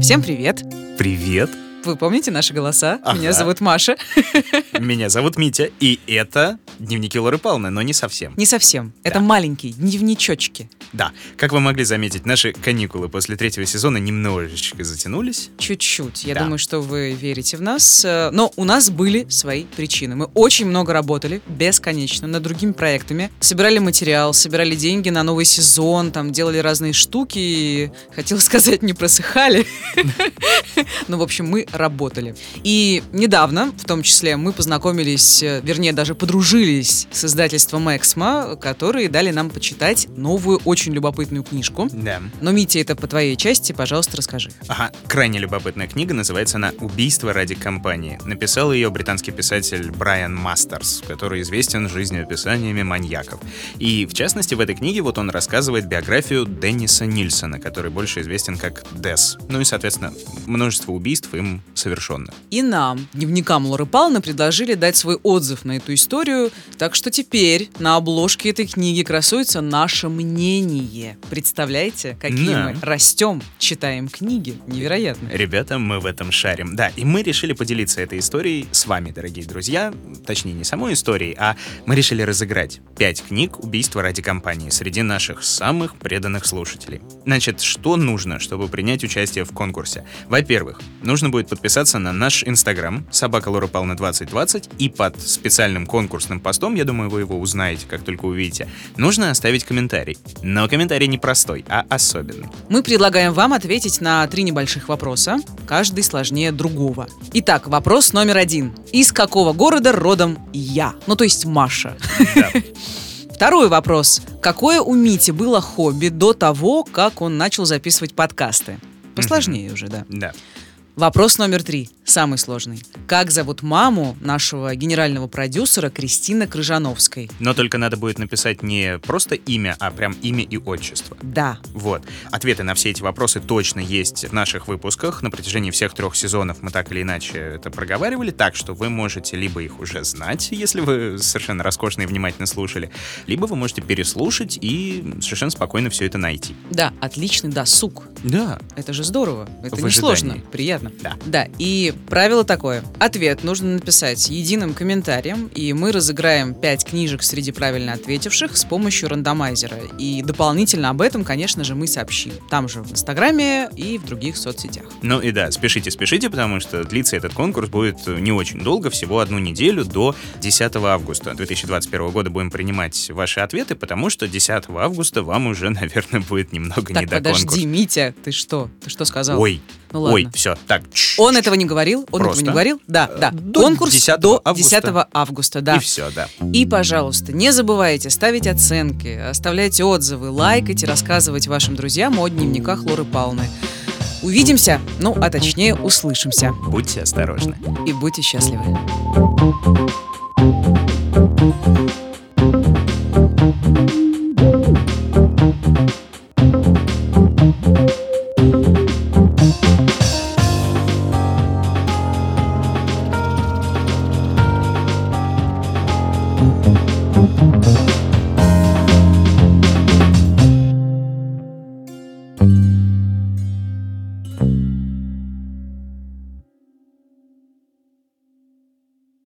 Всем привет! Привет! Вы помните наши голоса? Ага. Меня зовут Маша. Меня зовут Митя, и это дневники Лоры Павловны, но не совсем. Не совсем. Это Да. маленькие дневничочки. Да, как вы могли заметить, наши каникулы после третьего сезона немножечко затянулись. Чуть-чуть. Я Да. думаю, что вы верите в нас. Э, Но у нас были свои причины. Мы очень много работали, бесконечно, над другими проектами. Собирали материал, собирали деньги на новый сезон, там делали разные штуки. И, хотела сказать, не просыхали. Ну, в общем, мы работали. И недавно, в том числе, мы познакомились, э, вернее, даже подружились с издательством «Эксмо», которые дали нам почитать новую, очень любопытную книжку. Да. Но, Митя, это по твоей части, пожалуйста, расскажи. Ага, крайне любопытная книга, называется она «Убийство ради компании». Написал ее британский писатель Брайан Мастерс, который известен жизнеописаниями маньяков. И, в частности, в этой книге вот он рассказывает биографию Денниса Нильсона, который больше известен как Дес. Ну и, соответственно, множество убийств им совершенно. И нам, дневникам Лоры Павловны, предложили дать свой отзыв на эту историю, так что теперь на обложке этой книги красуется наше мнение. Представляете, какие Да. мы растем, читаем книги. Невероятно. Ребята, мы в этом шарим. Да, и мы решили поделиться этой историей с вами, дорогие друзья. Точнее, не самой историей, а мы решили разыграть пять книг «Убийство ради компании» среди наших самых преданных слушателей. Значит, что нужно, чтобы принять участие в конкурсе? Во-первых, нужно будет подписаться на наш инстаграм собака Лора Павловна 2020 и под специальным конкурсным постом, я думаю, вы его узнаете, как только увидите, нужно оставить комментарий. Но комментарий не простой, а особенный. Мы предлагаем вам ответить на три небольших вопроса, каждый сложнее другого. Итак, вопрос номер один. Из какого города родом я? Ну, то есть Маша. Да. Второй вопрос. Какое у Мити было хобби до того, как он начал записывать подкасты? Посложнее уже, да. Да. Вопрос номер три, самый сложный. Как зовут маму нашего генерального продюсера Кристины Крыжановской? Но только надо будет написать не просто имя, а прям имя и отчество. Да. Вот. Ответы на все эти вопросы точно есть в наших выпусках. На протяжении всех трех сезонов мы так или иначе это проговаривали, так что вы можете либо их уже знать, если вы совершенно роскошно и внимательно слушали, либо вы можете переслушать и совершенно спокойно все это найти. Да, отличный досуг. Да. Это же здорово. Это В не сложно, ожидании. Приятно. Да. Да, и правило такое. Ответ нужно написать единым комментарием, и мы разыграем 5 книжек среди правильно ответивших с помощью рандомайзера. И дополнительно об этом, конечно же, мы сообщим. Там же в Инстаграме и в других соцсетях. Ну и да, спешите, спешите, потому что длиться этот конкурс будет не очень долго, всего одну неделю до 10 августа 2021 года будем принимать ваши ответы, потому что 10 августа вам уже, наверное, будет немного не Так, до подожди, конкурса. Митя, ты что? Ты что сказал? Ой, Ну ладно. ой, все, так. Он этого не говорил? Он Просто. этого не говорил? Да, Э, да. до Конкурс 10 до августа. 10 августа, да. И все, да. И, пожалуйста, не забывайте ставить оценки, оставляйте отзывы, лайкайте, рассказывать вашим друзьям о дневниках Лоры Павловны. Увидимся, ну, а точнее, услышимся. Будьте осторожны. И будьте счастливы.